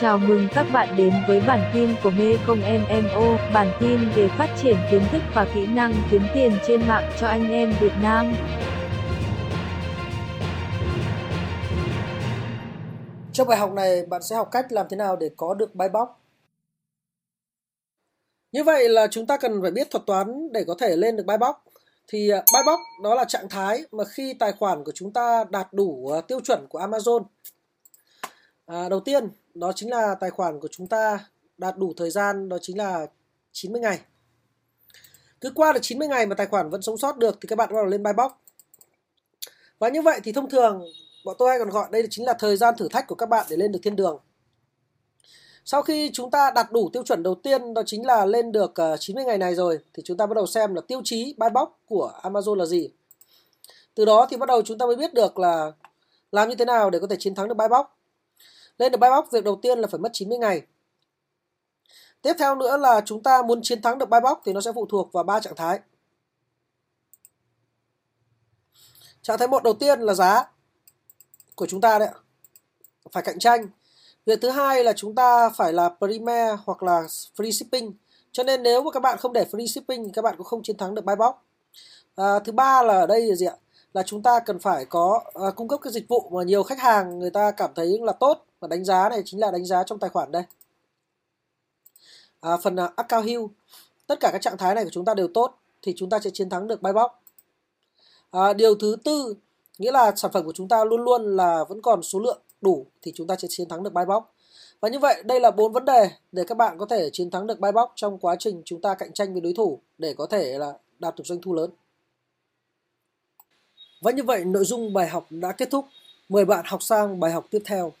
Chào mừng các bạn đến với bản tin của Mê Công MMO, bản tin về phát triển kiến thức và kỹ năng kiếm tiền trên mạng cho anh em Việt Nam. Trong bài học này, bạn sẽ học cách làm thế nào để có được buy box. Như vậy là chúng ta cần phải biết thuật toán để có thể lên được buy box. Thì à, buy box đó là trạng thái mà khi tài khoản của chúng ta đạt đủ à, tiêu chuẩn của Amazon. À, đầu tiên đó chính là tài khoản của chúng ta đạt đủ thời gian đó chính là 90 ngày. Cứ qua được 90 ngày mà tài khoản vẫn sống sót được thì các bạn bắt đầu lên buy box. Và như vậy thì thông thường bọn tôi hay còn gọi đây chính là thời gian thử thách của các bạn để lên được thiên đường. Sau khi chúng ta đạt đủ tiêu chuẩn đầu tiên đó chính là lên được ờ, 90 ngày này rồi thì chúng ta bắt đầu xem là tiêu chí buy box của Amazon là gì. Từ đó thì bắt đầu chúng ta mới biết được là làm như thế nào để có thể chiến thắng được buy box. Lên được buy box việc đầu tiên là phải mất 90 ngày. Tiếp theo nữa là chúng ta muốn chiến thắng được buy box thì nó sẽ phụ thuộc vào ba trạng thái. Trạng thái một đầu tiên là giá của chúng ta đấy phải cạnh tranh. Việc thứ hai là chúng ta phải là Premier hoặc là free shipping. Cho nên nếu mà các bạn không để free shipping thì các bạn cũng không chiến thắng được buy box. À, thứ ba là ở đây là gì ạ? Là chúng ta cần phải có à, cung cấp cái dịch vụ mà nhiều khách hàng người ta cảm thấy là tốt và đánh giá này chính là đánh giá trong tài khoản đây. À, phần uh, account hill tất cả các trạng thái này của chúng ta đều tốt thì chúng ta sẽ chiến thắng được buy box. À, điều thứ tư nghĩa là sản phẩm của chúng ta luôn luôn là vẫn còn số lượng đủ thì chúng ta sẽ chiến thắng được buy box. Và như vậy đây là bốn vấn đề để các bạn có thể chiến thắng được buy box trong quá trình chúng ta cạnh tranh với đối thủ để có thể là đạt được doanh thu lớn. Và như vậy, nội dung bài học đã kết thúc. Mời bạn học sang bài học tiếp theo.